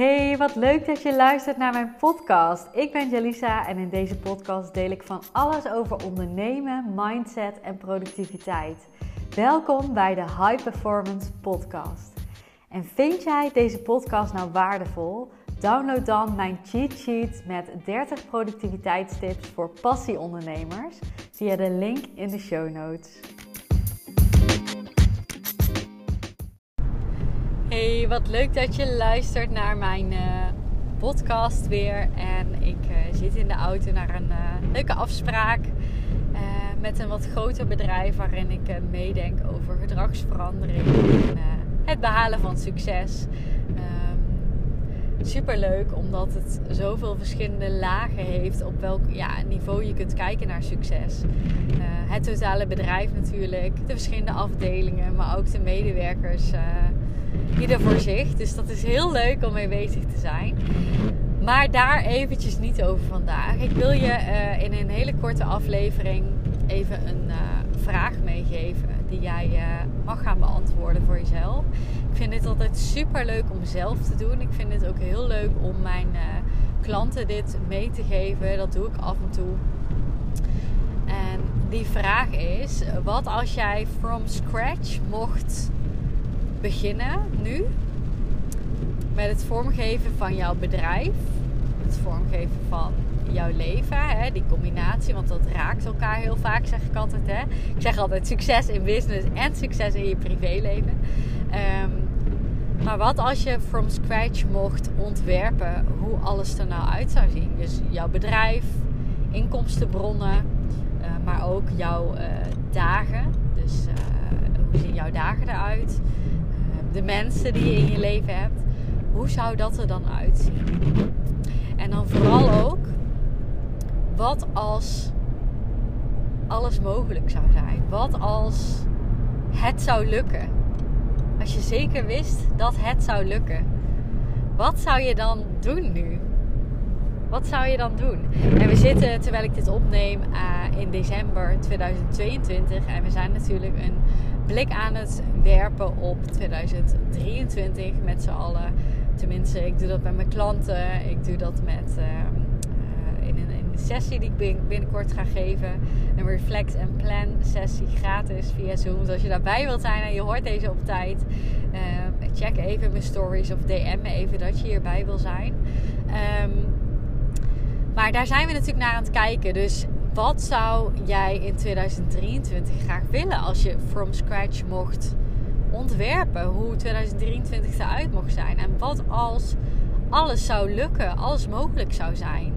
Hey, wat leuk dat je luistert naar mijn podcast. Ik ben Jalisa en in deze podcast deel ik van alles over ondernemen, mindset en productiviteit. Welkom bij de High Performance Podcast. En vind jij deze podcast nou waardevol? Download dan mijn cheat sheet met 30 productiviteitstips voor passieondernemers via de link in de show notes. Hey, wat leuk dat je luistert naar mijn uh, podcast weer. En ik uh, zit in de auto naar een uh, leuke afspraak met een wat groter bedrijf waarin ik meedenk over gedragsverandering en het behalen van succes. Um, Super leuk omdat het zoveel verschillende lagen heeft op welk ja, niveau je kunt kijken naar succes. het totale bedrijf natuurlijk, de verschillende afdelingen, maar ook de medewerkers ieder voor zich. Dus dat is heel leuk om mee bezig te zijn. Maar daar eventjes niet over vandaag. Ik wil je uh, in een hele korte aflevering even een uh, vraag meegeven die jij uh, mag gaan beantwoorden voor jezelf. Ik vind dit altijd super leuk om zelf te doen. Ik vind het ook heel leuk om mijn klanten dit mee te geven. Dat doe ik af en toe. En die vraag is: wat als jij from scratch mocht beginnen nu met het vormgeven van jouw bedrijf, het vormgeven van jouw leven, hè, die combinatie, want dat raakt elkaar heel vaak, zeg ik altijd. Hè. Ik zeg altijd succes in business en succes in je privéleven. Um, maar wat als je from scratch mocht ontwerpen hoe alles er nou uit zou zien? Dus jouw bedrijf, inkomstenbronnen, uh, maar ook jouw uh, dagen. Dus uh, hoe zien jouw dagen eruit? de mensen die je in je leven hebt. Hoe zou dat er dan uitzien? En dan vooral ook, wat als alles mogelijk zou zijn? Wat als het zou lukken? Als je zeker wist dat het zou lukken. Wat zou je dan doen nu? Wat zou je dan doen? En we zitten, terwijl ik dit opneem, uh, in december 2022. En we zijn natuurlijk een blik aan het werpen op 2023 met z'n allen. Tenminste, ik doe dat met mijn klanten. Ik doe dat met, uh, uh, in, een, in een sessie die ik binnenkort ga geven. Een Reflect and Plan sessie gratis via Zoom. Dus als je daarbij wilt zijn en je hoort deze op tijd, uh, check even mijn stories of DM me even dat je hierbij wil zijn. Um, maar daar zijn we natuurlijk naar aan het kijken. Dus wat zou jij in 2023 graag willen als je from scratch mocht ontwerpen? Hoe 2023 eruit mocht zijn? En wat als alles zou lukken, alles mogelijk zou zijn?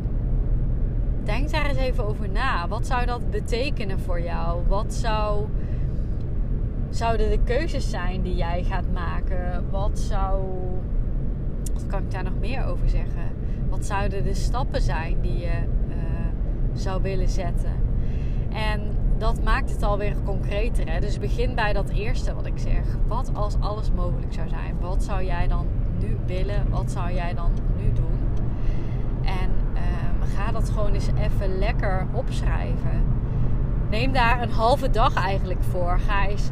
Denk daar eens even over na. Wat zou dat betekenen voor jou? Wat zou, zouden de keuzes zijn die jij gaat maken? Wat zou. Wat kan ik daar nog meer over zeggen? Wat zouden de stappen zijn die je uh, zou willen zetten? En dat maakt het alweer concreter. Hè? Dus begin bij dat eerste wat ik zeg. Wat als alles mogelijk zou zijn? Wat zou jij dan nu willen? Wat zou jij dan nu doen? En uh, ga dat gewoon eens even lekker opschrijven. Neem daar een halve dag eigenlijk voor. Ga eens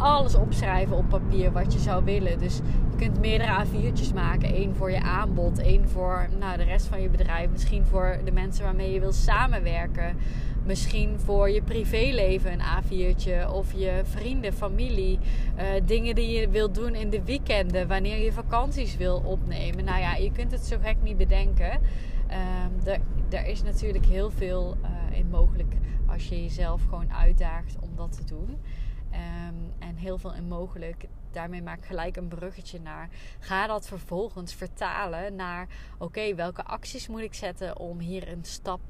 alles opschrijven op papier wat je zou willen. Dus je kunt meerdere A4'tjes maken. Eén voor je aanbod, één voor nou, de rest van je bedrijf. Misschien voor de mensen waarmee je wil samenwerken. Misschien voor je privéleven een A4'tje. Of je vrienden, familie. Uh, dingen die je wilt doen in de weekenden. Wanneer je vakanties wil opnemen. Nou ja, je kunt het zo gek niet bedenken. Uh, er, is natuurlijk heel veel uh, in mogelijk als je jezelf gewoon uitdaagt om dat te doen. Um, en heel veel in mogelijk. Daarmee maak ik gelijk een bruggetje naar. Ga dat vervolgens vertalen naar: oké, welke acties moet ik zetten om hier een stap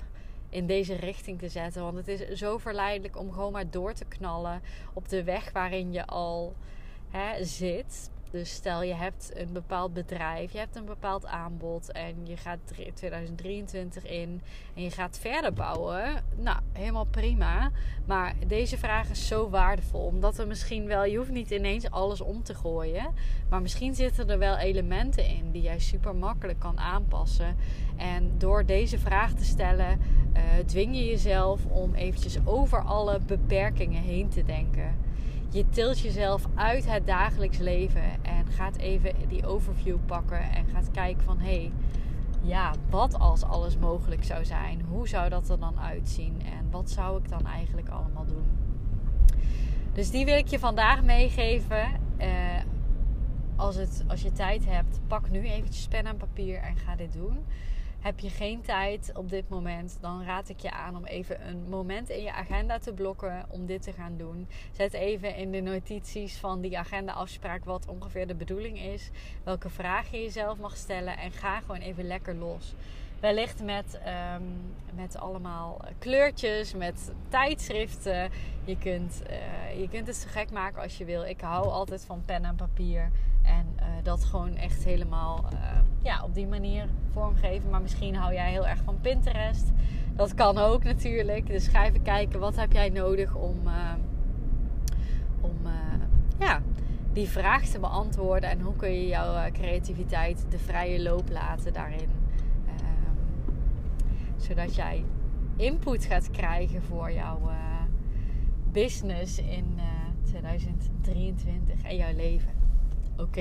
in deze richting te zetten? Want het is zo verleidelijk om gewoon maar door te knallen op de weg waarin je al hè, zit. Dus stel je hebt een bepaald bedrijf, je hebt een bepaald aanbod en je gaat 2023 in en je gaat verder bouwen. Nou, helemaal prima. Maar deze vraag is zo waardevol, omdat er misschien wel, je hoeft niet ineens alles om te gooien, maar misschien zitten er wel elementen in die jij super makkelijk kan aanpassen. En door deze vraag te stellen, uh, dwing je jezelf om eventjes over alle beperkingen heen te denken je tilt jezelf uit het dagelijks leven en gaat even die overview pakken en gaat kijken van hé, hey, ja, wat als alles mogelijk zou zijn? Hoe zou dat er dan uitzien? En wat zou ik dan eigenlijk allemaal doen? Dus die wil ik je vandaag meegeven. Uh, als, het, als je tijd hebt, pak nu eventjes pen en papier en ga dit doen. Heb je geen tijd op dit moment, dan raad ik je aan om even een moment in je agenda te blokken om dit te gaan doen. Zet even in de notities van die agenda-afspraak wat ongeveer de bedoeling is, welke vragen je jezelf mag stellen en ga gewoon even lekker los. Wellicht met, um, met allemaal kleurtjes, met tijdschriften. Je kunt, uh, je kunt het zo gek maken als je wil. Ik hou altijd van pen en papier. En uh, dat gewoon echt helemaal uh, ja, op die manier vormgeven. Maar misschien hou jij heel erg van Pinterest. Dat kan ook natuurlijk. Dus ga even kijken wat heb jij nodig om, om ja, die vraag te beantwoorden. En hoe kun je jouw creativiteit de vrije loop laten daarin zodat jij input gaat krijgen voor jouw business in uh, eh, 2023 en jouw leven. Oké,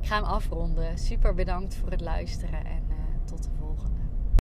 ik ga hem afronden. Super bedankt voor het luisteren en uh, tot de volgende.